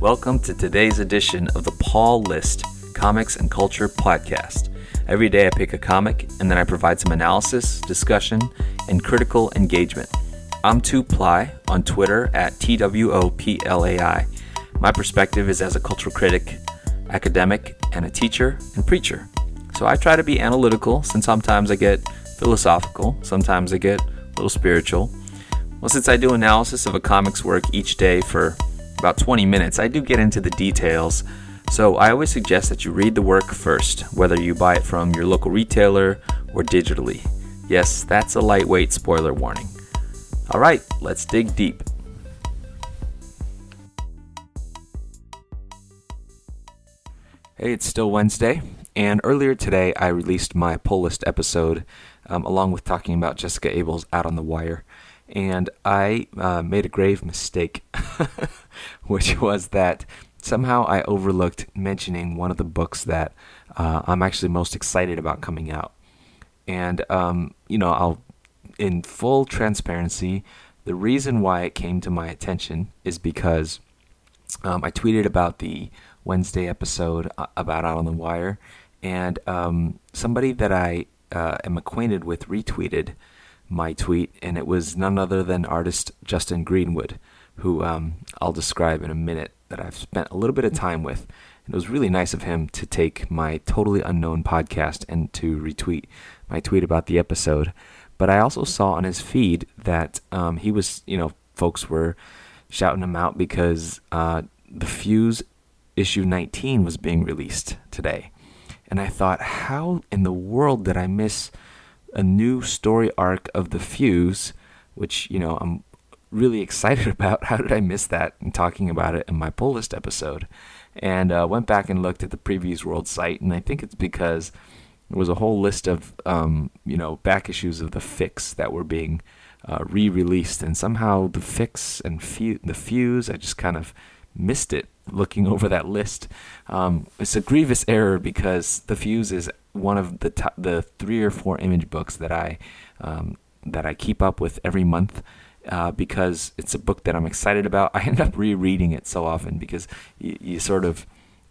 Welcome to today's edition of the Pull List Comics and Culture Podcast. Every day I pick a comic and then I provide some analysis, discussion, and critical engagement. I'm 2Ply on Twitter at TWOPLAI. My perspective is as a cultural critic, academic, and a teacher and preacher. So I try to be analytical, since sometimes I get philosophical, sometimes I get a little spiritual. Well, since I do analysis of a comic's work each day for about 20 minutes, I do get into the details. So I always suggest that you read the work first, whether you buy it from your local retailer or digitally. Yes, that's a lightweight spoiler warning. All right, let's dig deep. Hey, it's still Wednesday, and earlier today I released my pull list episode um, along with talking about Jessica Abel's Out on the Wire. And I uh, made a grave mistake, which was that somehow I overlooked mentioning one of the books that uh, I'm actually most excited about coming out. And, um, you know, I'll, in full transparency, the reason why it came to my attention is because um, I tweeted about the Wednesday episode uh, about Out on the Wire, and um, somebody that I uh, am acquainted with retweeted my tweet, and it was none other than artist Justin Greenwood, who um, I'll describe in a minute, that I've spent a little bit of time with. And it was really nice of him to take my totally unknown podcast and to retweet my tweet about the episode. But I also saw on his feed that um, he was, you know, folks were shouting him out because uh, the Fuse issue 19 was being released today. And I thought, how in the world did I miss a new story arc of the Fuse, which, you know, I'm really excited about. How did I miss that and talking about it in my pull list episode? And uh, went back and looked at the Previews World site, and I think it's because there was a whole list of, um, you know, back issues of the Fix that were being uh, re-released, and somehow the Fix and the Fuse, I just kind of missed it looking over that list. Um, it's a grievous error because the Fuse is one of the top, the three or four image books that I um, that I keep up with every month. Uh, because it's a book that I'm excited about. I end up rereading it so often because you, you sort of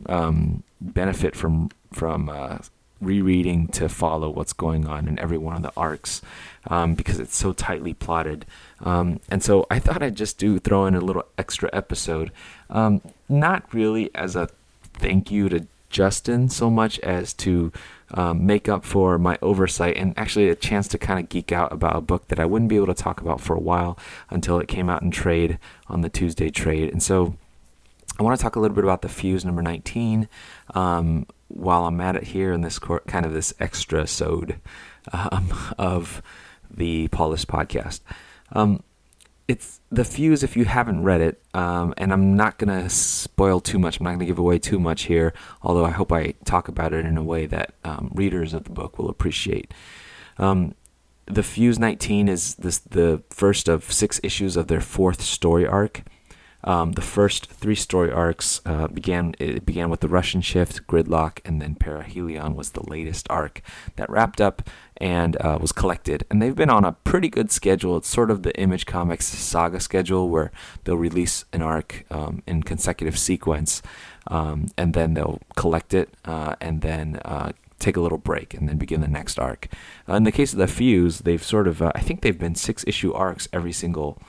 um, benefit from from uh, rereading to follow what's going on in every one of the arcs um, because it's so tightly plotted. Um, and so I thought I'd just do throw in a little extra episode, um, not really as a thank you to Justin so much as to um, make up for my oversight and actually a chance to kind of geek out about a book that I wouldn't be able to talk about for a while until it came out in trade on the Tuesday trade. And so I want to talk a little bit about the Fuse number 19 um, while I'm at it here in this cor- kind of this extra sode um, of the Pull List podcast. Um, it's the Fuse if you haven't read it, um, and I'm not gonna spoil too much. I'm not gonna give away too much here. Although I hope I talk about it in a way that um, readers of the book will appreciate. Um, the Fuse 19 is this the first of six issues of their fourth story arc. Um, the first three story arcs uh, began it began with the Russian shift, Gridlock, and then Perihelion was the latest arc that wrapped up and uh, was collected. And they've been on a pretty good schedule. It's sort of the Image Comics saga schedule where they'll release an arc um, in consecutive sequence, um, and then they'll collect it, uh, and then uh, take a little break and then begin the next arc. Uh, in the case of the Fuse, they've sort of, uh, I think they've been six issue arcs every single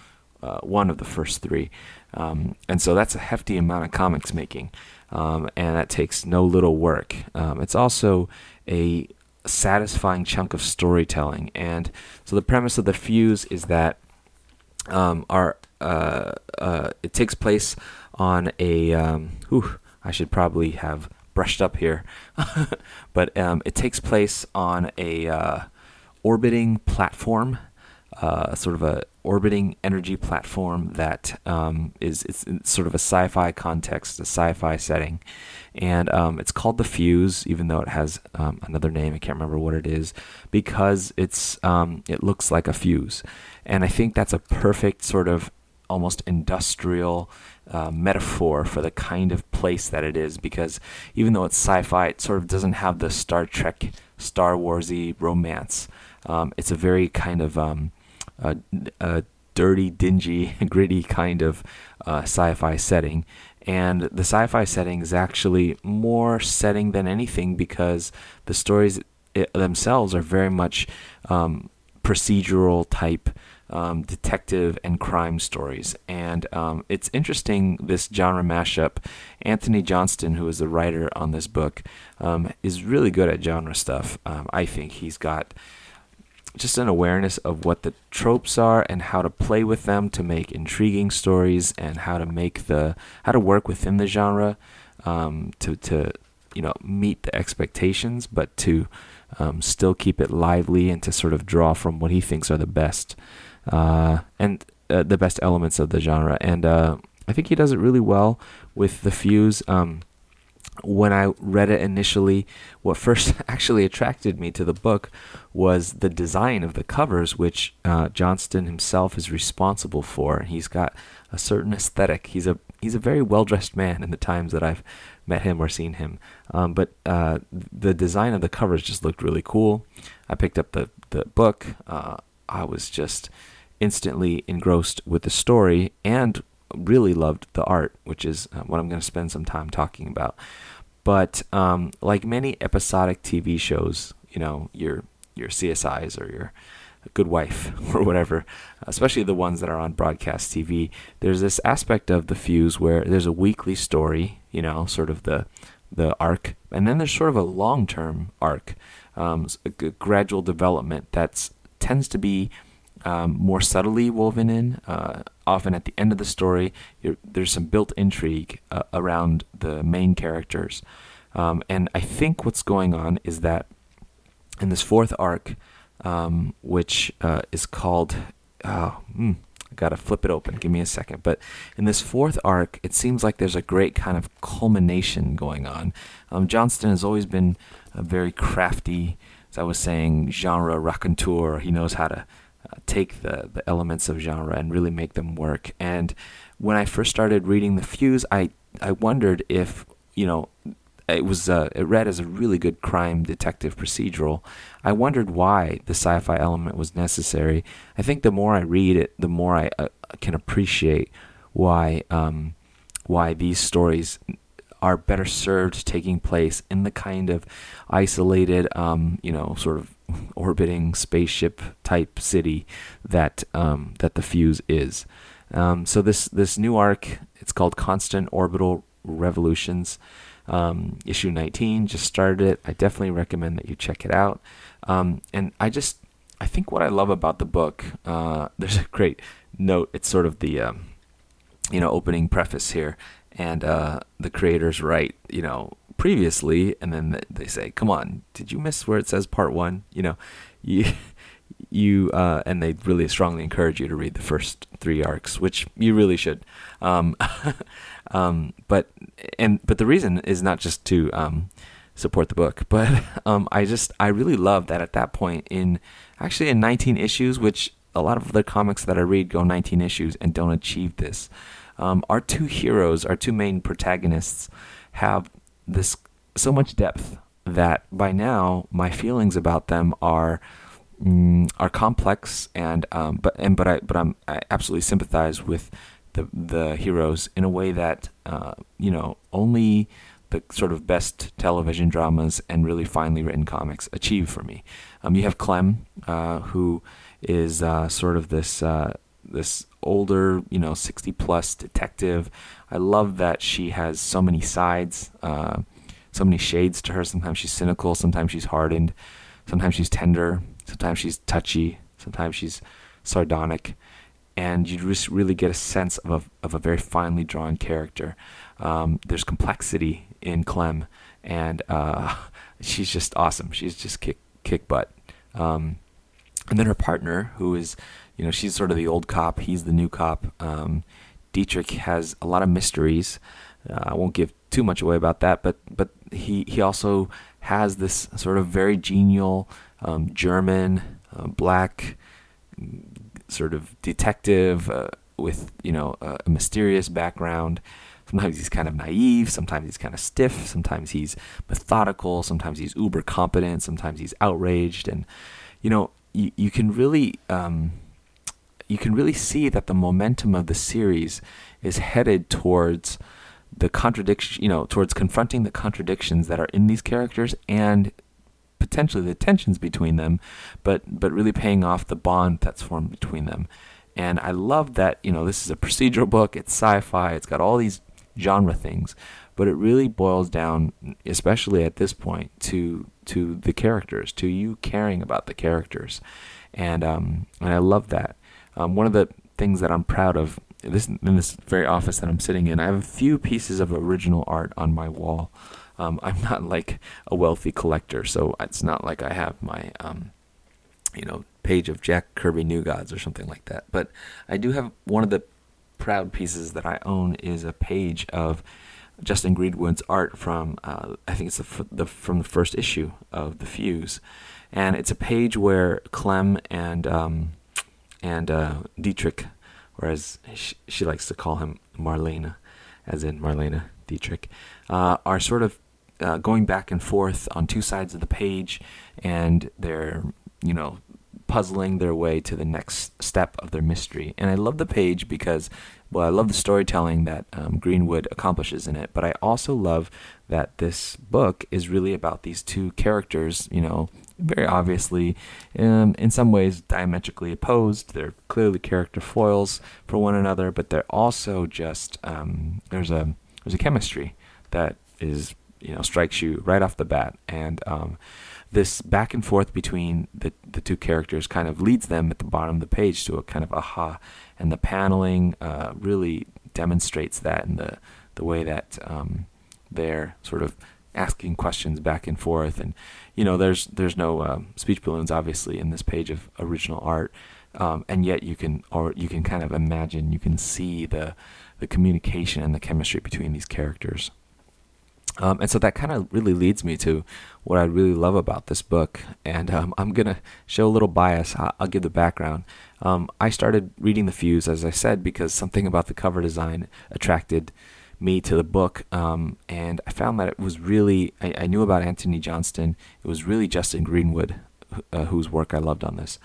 uh, one of the first three. Um, and so that's a hefty amount of comics making. Um, and that takes no little work. Um, it's also a satisfying chunk of storytelling. And so the premise of the Fuse is that um, our uh, uh, it takes place on a um, whew, I should probably have brushed up here, but um, it takes place on a uh, orbiting platform, uh, sort of a orbiting energy platform that um, is it's, sort of a sci-fi context, a sci-fi setting, and um, it's called the Fuse, even though it has um, another name. I can't remember what it is because it's um, it looks like a fuse, and I think that's a perfect sort of almost industrial uh, metaphor for the kind of place that it is. Because even though it's sci-fi, it sort of doesn't have the Star Trek, Star Warsy romance. Um, it's a very kind of um, uh, dirty, dingy, gritty kind of uh, sci-fi setting. And the sci-fi setting is actually more setting than anything because the stories themselves are very much um, procedural type um, detective and crime stories. And um, it's interesting, this genre mashup. Antony Johnston, who is the writer on this book, um, is really good at genre stuff. Um, I think he's got just an awareness of what the tropes are and how to play with them to make intriguing stories and how to make the how to work within the genre um, to to you know meet the expectations, but to um, still keep it lively and to sort of draw from what he thinks are the best uh, and uh, the best elements of the genre. And uh, I think he does it really well with the fuse. Um, when I read it initially, what first actually attracted me to the book was the design of the covers, which uh, Johnston himself is responsible for. He's got a certain aesthetic. He's a he's a very well dressed man in the times that I've met him or seen him. Um, but uh, the design of the covers just looked really cool. I picked up the the book. Uh, I was just instantly engrossed with the story and really loved the art, which is uh, what I'm going to spend some time talking about. But um, like many episodic TV shows, you know, your your CSIs or your Good Wife or whatever, especially the ones that are on broadcast TV, there's this aspect of the fuse where there's a weekly story, you know, sort of the the arc, and then there's sort of a long term arc, um, a gradual development that tends to be um, more subtly woven in. Uh, often at the end of the story, there's some built intrigue uh, around the main characters. Um, and I think what's going on is that in this fourth arc, um, which uh, is called, oh, mm, I gotta flip it open. Give me a second. But in this fourth arc, it seems like there's a great kind of culmination going on. Um, Johnston has always been a very crafty as I was saying, genre raconteur. He knows how to uh, take the, the elements of genre and really make them work. And when I first started reading The Fuse, I, I wondered if, you know, it was uh, it read as a really good crime detective procedural. I wondered why the sci-fi element was necessary. I think the more I read it, the more I uh, can appreciate why um, why these stories are better served taking place in the kind of isolated, um, you know, sort of orbiting spaceship type city that um, that the fuse is. Um, so this this new arc, it's called Constant Orbital Revolutions. Um, issue 19 just started it. I definitely recommend that you check it out. Um, and I just I think what I love about the book, uh, there's a great note. It's sort of the um, you know opening preface here and uh, the creators write, you know, previously, and then they say, "Come on, did you miss where it says part one?" You know, you you uh, and they really strongly encourage you to read the first three arcs, which you really should. Um, um, but and but the reason is not just to um, support the book, but um, I just I really love that at that point in actually in 19 issues, which a lot of the comics that I read go 19 issues and don't achieve this um, our two heroes, our two main protagonists, have this so much depth that by now my feelings about them are mm, are complex and um, but and but I but I'm I absolutely sympathize with the the heroes in a way that uh, you know only the sort of best television dramas and really finely written comics achieve for me. Um, you have Klem, uh, who is uh, sort of this uh, this older, you know, 60 plus detective. I love that she has so many sides, uh, so many shades to her. Sometimes she's cynical, sometimes she's hardened, sometimes she's tender, sometimes she's touchy, sometimes she's sardonic. And you just really get a sense of a, of a very finely drawn character. Um, there's complexity in Klem, and uh, she's just awesome. She's just kick kick butt. Um, and then her partner, who is you know, she's sort of the old cop, he's the new cop. Um, Dietrich has a lot of mysteries. Uh, I won't give too much away about that, but but he he also has this sort of very genial um, German uh, black sort of detective uh, with you know a, a mysterious background. Sometimes he's kind of naive, sometimes he's kind of stiff, sometimes he's methodical, sometimes he's uber competent, sometimes he's outraged, and you know you you can really um, you can really see that the momentum of the series is headed towards the contradiction, you know, towards confronting the contradictions that are in these characters and potentially the tensions between them, but but really paying off the bond that's formed between them. And I love that, you know, this is a procedural book, it's sci-fi, it's got all these genre things, but it really boils down, especially at this point, to to the characters, to you caring about the characters, and um, and I love that. Um, one of the things that I'm proud of this in this very office that I'm sitting in, I have a few pieces of original art on my wall. Um, I'm not like a wealthy collector, so it's not like I have my um, you know page of Jack Kirby New Gods or something like that. But I do have one of the proud pieces that I own is a page of Justin Greenwood's art from uh, I think it's the, the, from the first issue of the Fuse, and it's a page where Klem and um, and uh, Dietrich, whereas she, she, likes to call him Marlena, as in Marlene Dietrich, uh, are sort of uh, going back and forth on two sides of the page, and they're you know puzzling their way to the next step of their mystery. And I love the page because, well, I love the storytelling that um, Greenwood accomplishes in it, but I also love that this book is really about these two characters, you know, very obviously, um, in some ways, diametrically opposed. They're clearly character foils for one another, but they're also just um, there's a there's a chemistry that is you know strikes you right off the bat, and um, this back and forth between the the two characters kind of leads them at the bottom of the page to a kind of aha, and the paneling uh, really demonstrates that in the the way that um, they're sort of asking questions back and forth and you know there's there's no uh, speech balloons obviously in this page of original art um, and yet you can or you can kind of imagine you can see the the communication and the chemistry between these characters um, and so that kind of really leads me to what I really love about this book. And um, I'm going to show a little bias. I'll, give the background. Um, I started reading The Fuse, as I said, because something about the cover design attracted me to the book. Um, and I found that it was really, I, I, knew about Antony Johnston. It was really Justin Greenwood, uh, whose work I loved on this.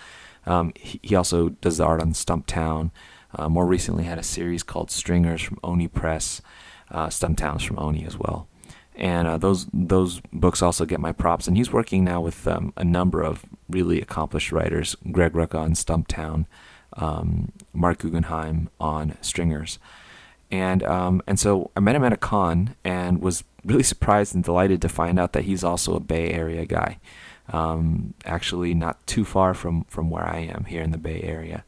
Um, he, he, also does the art on Stumptown. Uh, more recently, had a series called Stringers from Oni Press. Uh, Stumptown's from Oni as well and uh, those those books also get my props. And he's working now with um, a number of really accomplished writers: Greg Rucka on Stumptown, um, Marc Guggenheim on Stringers, and um, and so I met him at a con and was really surprised and delighted to find out that he's also a Bay Area guy. Um, actually, not too far from from where I am here in the Bay Area,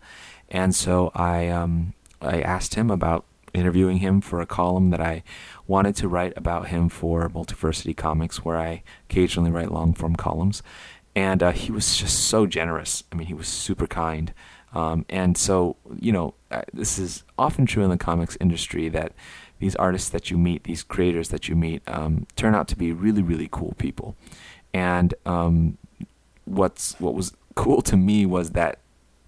and so I um, I asked him about interviewing him for a column that I wanted to write about him for Multiversity Comics, where I occasionally write long form columns. And uh, he was just so generous. I mean, he was super kind. Um, and so, you know, uh, this is often true in the comics industry that these artists that you meet, these creators that you meet, um, turn out to be really, really cool people. And um, what's what was cool to me was that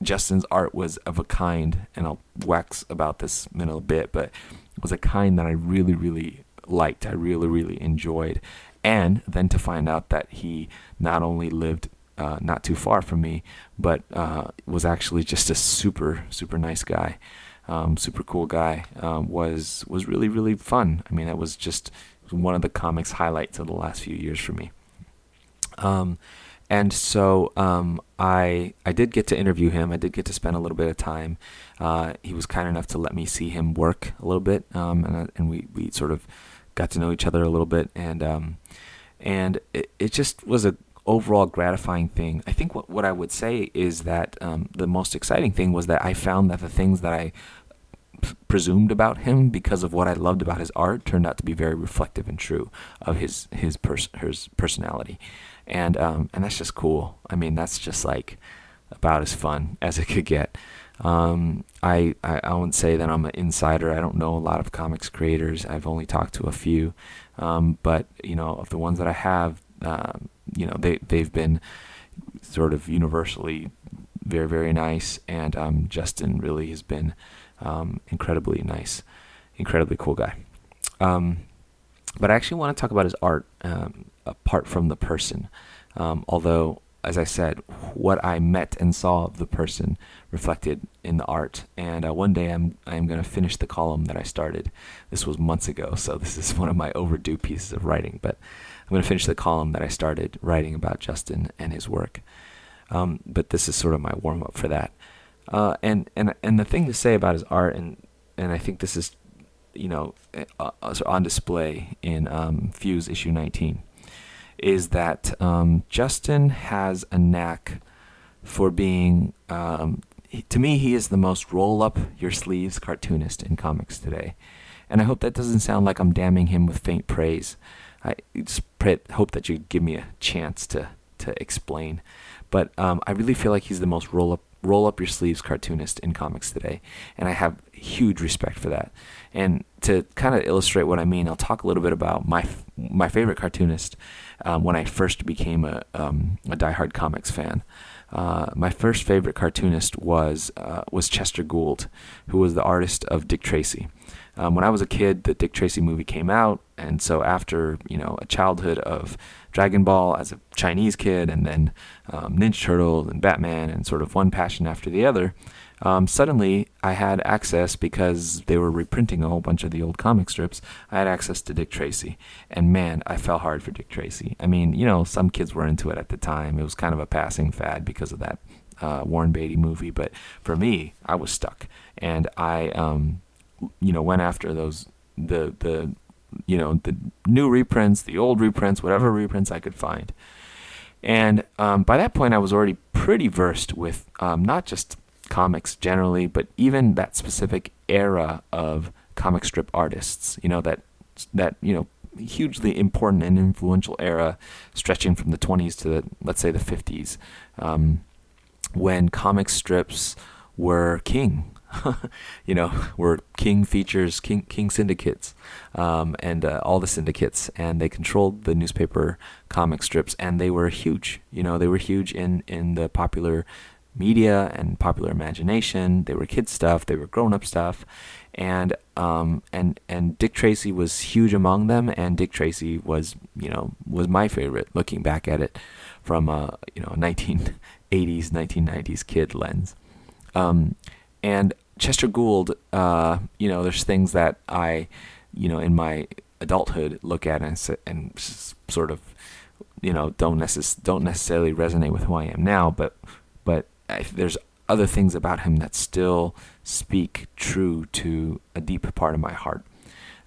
Justin's art was of a kind, and I'll wax about this in a little bit, but it was a kind that I really, really liked. I really, really enjoyed. And then to find out that he not only lived uh, not too far from me, but uh, was actually just a super, super nice guy, um, super cool guy, um, was was really, really fun. I mean, that was just one of the comics highlights of the last few years for me. Um, and so um, I I did get to interview him. I did get to spend a little bit of time. Uh, he was kind enough to let me see him work a little bit, um, and, and we, we sort of got to know each other a little bit, and um, and it, it just was a overall gratifying thing. I think what what I would say is that um, the most exciting thing was that I found that the things that I p- presumed about him because of what I loved about his art turned out to be very reflective and true of his his pers- his personality and um, and that's just cool. I mean, that's just like about as fun as it could get. Um, I, I, I won't say that I'm an insider. I don't know a lot of comics creators. I've only talked to a few, um, but you know, of the ones that I have, um, you know, they they've been sort of universally very very nice, and um, Justin really has been um, incredibly nice, incredibly cool guy. Um, but I actually want to talk about his art. Um, apart from the person. Um, although as I said, what I met and saw of the person reflected in the art. And uh, one day I'm I'm going to finish the column that I started. This was months ago, so this is one of my overdue pieces of writing. But I'm going to finish the column that I started writing about Justin and his work. Um, but this is sort of my warm up for that. Uh, and and and the thing to say about his art, and and I think this is, you know, uh, uh on display in um, Fuse issue 19 is that um, Justin has a knack for being, um, to me, he is the most roll up your sleeves cartoonist in comics today. And I hope that doesn't sound like I'm damning him with faint praise. I just pray, hope that you give me a chance to, to explain. But um, I really feel like he's the most roll up roll up your sleeves cartoonist in comics today, and I have huge respect for that. And to kind of illustrate what I mean, I'll talk a little bit about my my favorite cartoonist, um, when I first became a, um, a diehard comics fan. Uh, my first favorite cartoonist was uh, was Chester Gould, who was the artist of Dick Tracy. Um, when I was a kid, the Dick Tracy movie came out, and so after you know a childhood of Dragon Ball as a Chinese kid, and then um, Ninja Turtle and Batman, and sort of one passion after the other, um, suddenly I had access because they were reprinting a whole bunch of the old comic strips. I had access to Dick Tracy, and man, I fell hard for Dick Tracy. I mean, you know, some kids were into it at the time. It was kind of a passing fad because of that uh, Warren Beatty movie, but for me, I was stuck, and I, um, you know, went after those the the you know the new reprints, the old reprints, whatever reprints I could find. And um, by that point, I was already pretty versed with um, not just comics generally, but even that specific era of comic strip artists, you know, that that, you know, hugely important and influential era stretching from the 20s to the, let's say the 50s, um, when comic strips were king. you know, were king features, king king syndicates, um, and uh, all the syndicates, and they controlled the newspaper comic strips, and they were huge. You know, they were huge in in the popular media and popular imagination. They were kid stuff. They were grown up stuff, and um, and and Dick Tracy was huge among them. And Dick Tracy was you know was my favorite. Looking back at it from a you know 1980s 1990s kid lens, um, and Chester Gould. Uh, you know, there's things that I you know in my adulthood look at and and sort of you know don't necess- don't necessarily resonate with who I am now, but but there's other things about him that still speak true to a deep part of my heart.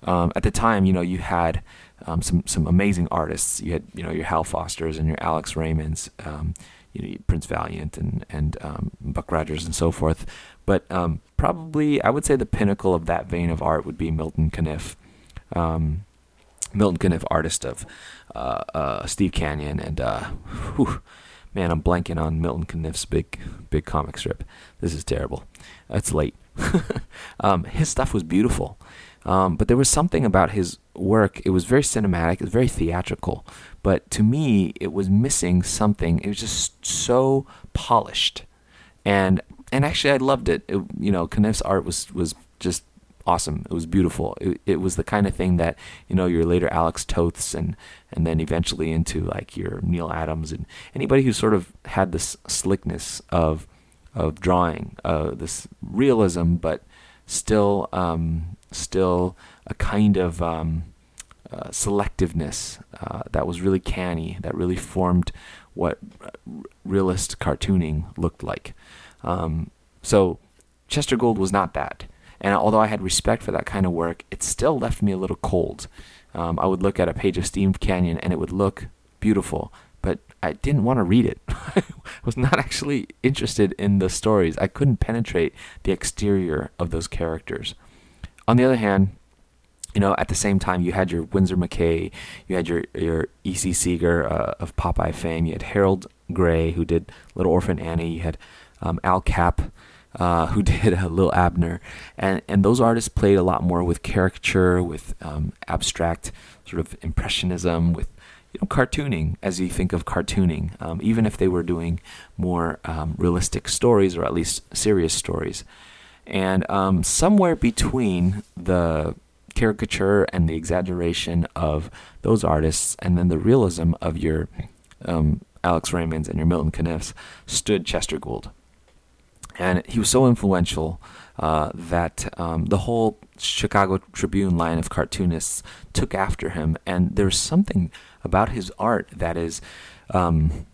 Um, at the time, you know, you had um, some some amazing artists. You had you know your Hal Fosters and your Alex Raymonds, um, you know Prince Valiant and and um, Buck Rogers and so forth. But um, probably I would say the pinnacle of that vein of art would be Milton Caniff. Um, Milton Caniff, artist of uh, uh, Steve Canyon and uh, whew, Man, I'm blanking on Milton Caniff's big, big comic strip. This is terrible. It's late. um, his stuff was beautiful, um, but there was something about his work. It was very cinematic. It was very theatrical, but to me, it was missing something. It was just so polished, and and actually, I loved it. it you know, Caniff's art was was just awesome. It was beautiful. It, it was the kind of thing that you know your later Alex Toths and and then eventually into like your Neal Adams and anybody who sort of had this slickness of of drawing, uh, this realism, but still um, still a kind of um, uh, selectiveness uh, that was really canny, that really formed what realist cartooning looked like. Um, so Chester Gould was not that. And although I had respect for that kind of work, it still left me a little cold. Um, I would look at a page of Steve Canyon and it would look beautiful, but I didn't want to read it. I was not actually interested in the stories. I couldn't penetrate the exterior of those characters. On the other hand, you know, at the same time, you had your Winsor McCay, you had your your E.C. Segar uh, of Popeye fame, you had Harold Gray who did Little Orphan Annie, you had um, Al Capp uh, who did a Lil Abner, and and those artists played a lot more with caricature, with um, abstract sort of impressionism, with you know cartooning as you think of cartooning, um, even if they were doing more um, realistic stories or at least serious stories, and um, somewhere between the caricature and the exaggeration of those artists, and then the realism of your um, Alex Raymonds and your Milton Caniffs stood Chester Gould. And he was so influential uh, that um, the whole Chicago Tribune line of cartoonists took after him. And there's something about his art that is. Um,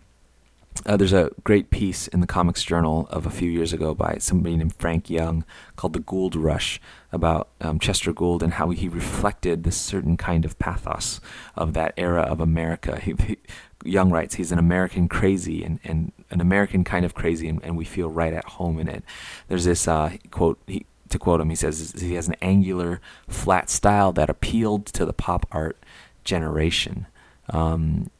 uh, there's a great piece in the Comics Journal of a few years ago by somebody named Frank Young called The Gould Rush about um, Chester Gould and how he reflected this certain kind of pathos of that era of America. He, he, Young writes he's an American crazy and, and an American kind of crazy, and, and we feel right at home in it. There's this uh, quote, he, to quote him, he says he has an angular, flat style that appealed to the pop art generation. Um,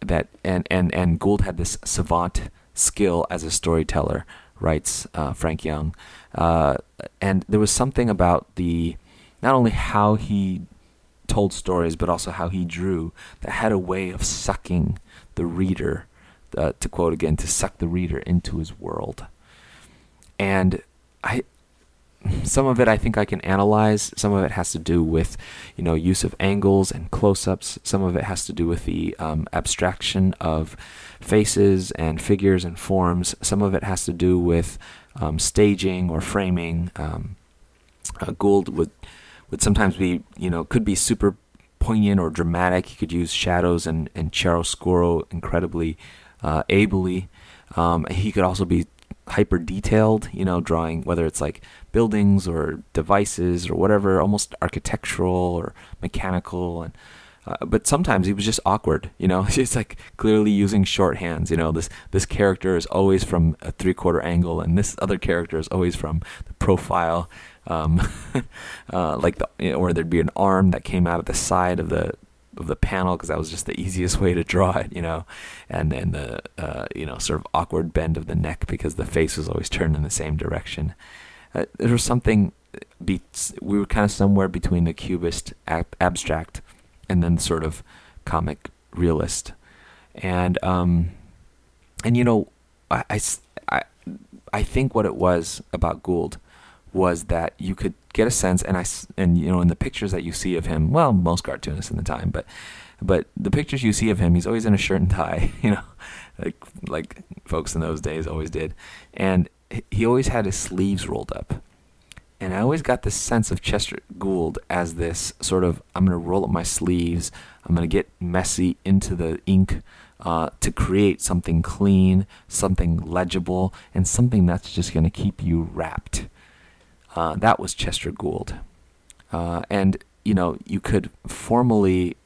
that and, and, and Gould had this savant skill as a storyteller, writes uh, Frank Young. Uh, and there was something about the not only how he told stories, but also how he drew that had a way of sucking the reader, uh, to quote again, to suck the reader into his world. And I, some of it I think I can analyze. Some of it has to do with, you know, use of angles and close-ups. Some of it has to do with the um, abstraction of faces and figures and forms. Some of it has to do with um, staging or framing. Um, uh, Gould would would sometimes be, you know, could be super poignant or dramatic. He could use shadows and, and chiaroscuro incredibly uh, ably. Um, he could also be hyper detailed, you know, drawing whether it's like buildings or devices or whatever, almost architectural or mechanical. And uh, but sometimes he was just awkward, you know. It's like clearly using shorthands. You know, this this character is always from a three quarter angle, and this other character is always from the profile um, uh, like the, you know, or there'd be an arm that came out of the side of the of the panel because that was just the easiest way to draw it, you know, and then the uh, you know sort of awkward bend of the neck because the face was always turned in the same direction. Uh, there was something. Be, we were kind of somewhere between the cubist ab- abstract and then sort of comic realist, and um, and you know, I, I, I think what it was about Gould was that you could get a sense, and I and you know in the pictures that you see of him, well, most cartoonists in the time, but but the pictures you see of him, he's always in a shirt and tie, you know, like like folks in those days always did, and he always had his sleeves rolled up. And I always got this sense of Chester Gould as this sort of I'm going to roll up my sleeves, I'm going to get messy into the ink uh, to create something clean, something legible, and something that's just going to keep you wrapped. Uh, that was Chester Gould. Uh, and, you know, you could formally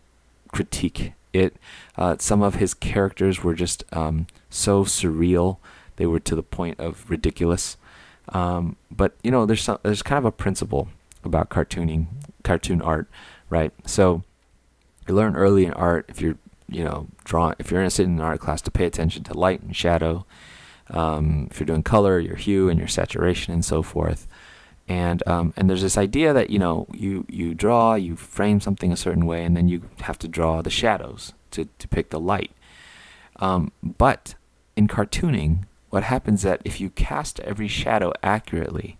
critique it. Uh, some of his characters were just um, so surreal, they were to the point of ridiculous. Um, but, you know, there's, some, there's kind of a principle about cartooning, cartoon art, right? So you learn early in art, if you're, you know, drawing, if you're interested in an art class, to pay attention to light and shadow. Um, if you're doing color, your hue and your saturation and so forth and um, and there's this idea that you know you you draw you frame something a certain way and then you have to draw the shadows to depict the light. Um, but in cartooning what happens is that if you cast every shadow accurately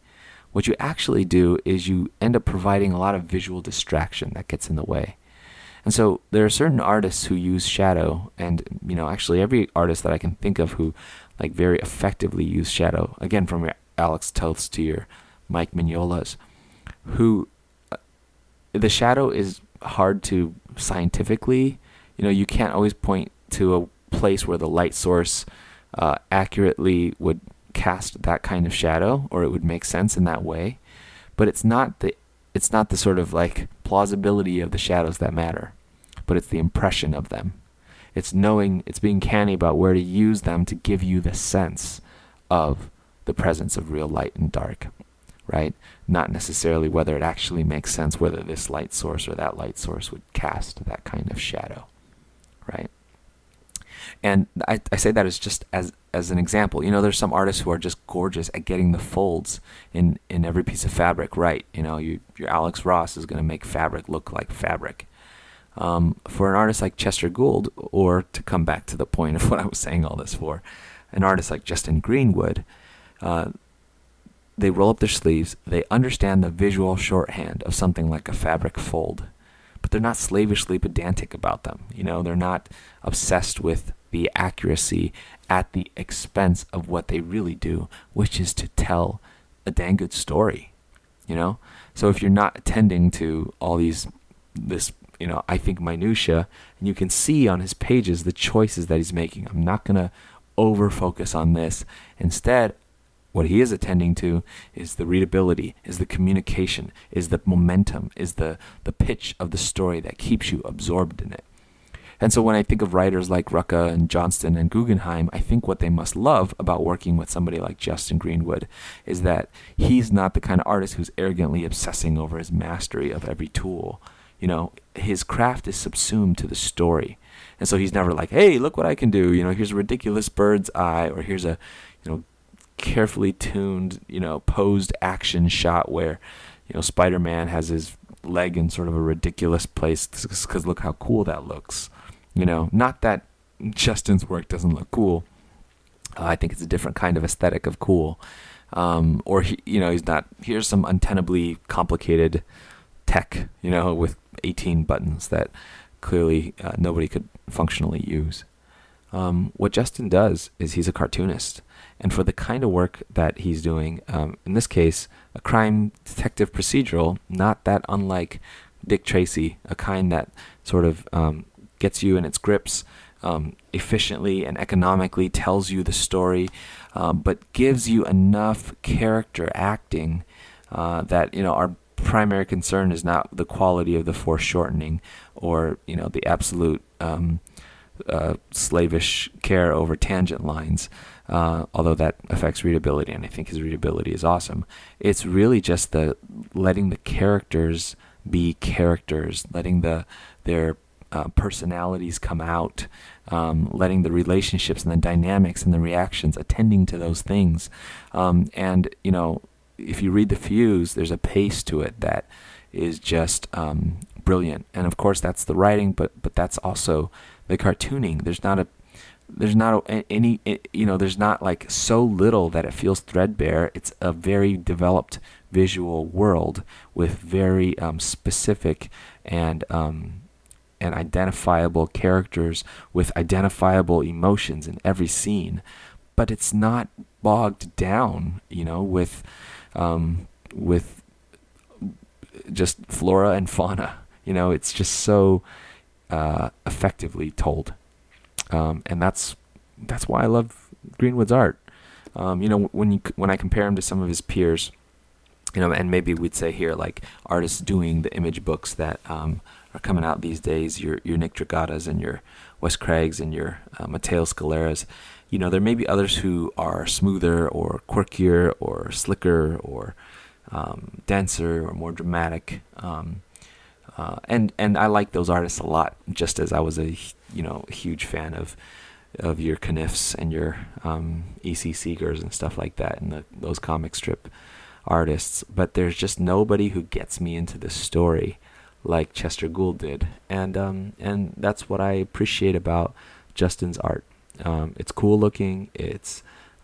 what you actually do is you end up providing a lot of visual distraction that gets in the way. And so there are certain artists who use shadow and you know actually every artist that i can think of who like very effectively use shadow again from your alex toths to your Mike Mignola's, who uh, the shadow is hard to scientifically, you know, you can't always point to a place where the light source uh, accurately would cast that kind of shadow or it would make sense in that way. But it's not the it's not the sort of like plausibility of the shadows that matter, but it's the impression of them. It's knowing, it's being canny about where to use them to give you the sense of the presence of real light and dark right? Not necessarily whether it actually makes sense whether this light source or that light source would cast that kind of shadow, right? And I, I say that as just as as an example. You know, there's some artists who are just gorgeous at getting the folds in in every piece of fabric right. You know, you, your Alex Ross is going to make fabric look like fabric. Um, for an artist like Chester Gould, or to come back to the point of what I was saying all this for, an artist like Justin Greenwood, uh, they roll up their sleeves, they understand the visual shorthand of something like a fabric fold, but they're not slavishly pedantic about them. You know, they're not obsessed with the accuracy at the expense of what they really do, which is to tell a dang good story. You know? So if you're not attending to all these this you know, I think minutia, and you can see on his pages the choices that he's making. I'm not gonna over focus on this. Instead, what he is attending to is the readability, is the communication, is the momentum, is the, the pitch of the story that keeps you absorbed in it. And so when I think of writers like Rucka and Johnston and Guggenheim, I think what they must love about working with somebody like Justin Greenwood is that he's not the kind of artist who's arrogantly obsessing over his mastery of every tool. You know, his craft is subsumed to the story. And so he's never like, hey, look what I can do. You know, here's a ridiculous bird's eye, or here's a, you know, carefully tuned, you know, posed action shot where, you know, Spider-Man has his leg in sort of a ridiculous place because look how cool that looks. You know, not that Justin's work doesn't look cool. Uh, I think it's a different kind of aesthetic of cool. Um, or he, you know, he's not. Here's some untenably complicated tech, you know, with 18 buttons that clearly uh, nobody could functionally use. Um, what Justin does is he's a cartoonist. And for the kind of work that he's doing, um, in this case, a crime detective procedural, not that unlike Dick Tracy, a kind that sort of um, gets you in its grips um, efficiently and economically, tells you the story, uh, but gives you enough character acting uh, that you know our primary concern is not the quality of the foreshortening or you know the absolute um, uh, slavish care over tangent lines uh, although that affects readability, and I think his readability is awesome. It's really just the letting the characters be characters, letting the their uh, personalities come out, um, letting the relationships and the dynamics and the reactions, attending to those things, um, and you know, if you read the fuse, there's a pace to it that is just um, brilliant, and of course that's the writing, but but that's also the cartooning. There's not a there's not a, any you know there's not like so little that it feels threadbare it's a very developed visual world with very um, specific and um, and identifiable characters with identifiable emotions in every scene but it's not bogged down you know with um, with just flora and fauna you know it's just so uh, effectively told um, and that's that's why I love Greenwood's art. Um, you know, when you when I compare him to some of his peers, you know, and maybe we'd say here like artists doing the image books that um, are coming out these days, your your Nick Dragottas and your Wes Craigs and your uh, Matteo Scaleras. You know, there may be others who are smoother or quirkier or slicker or um, denser or more dramatic. Um, uh, and and I like those artists a lot, just as I was a you know huge fan of of your Caniffs and your um, E.C. Segars and stuff like that, and the, those comic strip artists. But there's just nobody who gets me into the story like Chester Gould did, and um, and that's what I appreciate about Justin's art. Um, it's cool looking. It's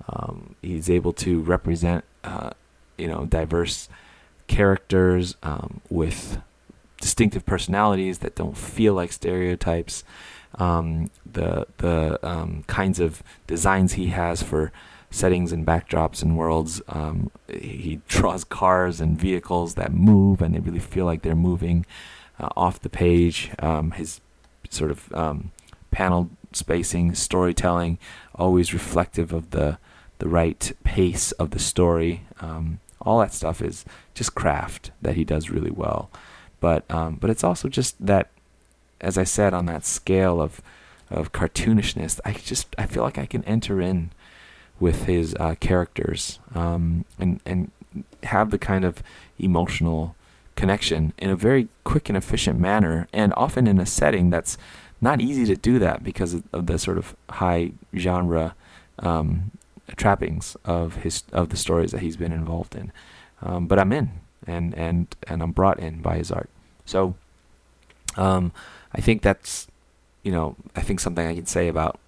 um, he's able to represent uh, you know diverse characters um, with distinctive personalities that don't feel like stereotypes. Um, the the um, kinds of designs he has for settings and backdrops and worlds. Um, he draws cars and vehicles that move and they really feel like they're moving uh, off the page. Um, his sort of um, panel spacing, storytelling, always reflective of the the right pace of the story. Um, all that stuff is just craft that he does really well. But um, but it's also just that, as I said, on that scale of of cartoonishness, I just I feel like I can enter in with his uh, characters um, and and have the kind of emotional connection in a very quick and efficient manner, and often in a setting that's not easy to do that because of, the sort of high genre um, trappings of his of the stories that he's been involved in. Um, but I'm in and and and I'm brought in by his art. So um, I think that's you know I think something I can say about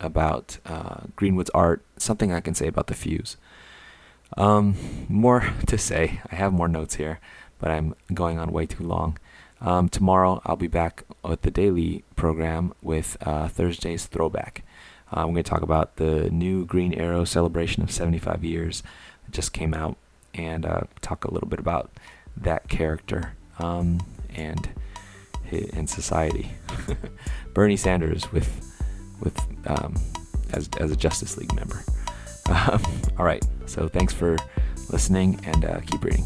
about uh, Greenwood's art. Something I can say about the Fuse. Um, more to say. I have more notes here, but I'm going on way too long. Um, tomorrow, I'll be back with the daily program with uh, Thursday's throwback. I'm going to talk about the new Green Arrow celebration of 75 years that just came out and uh, talk a little bit about that character um, and in society. Bernie Sanders with with um, as as a Justice League member. Um, all right, so thanks for listening and uh, keep reading.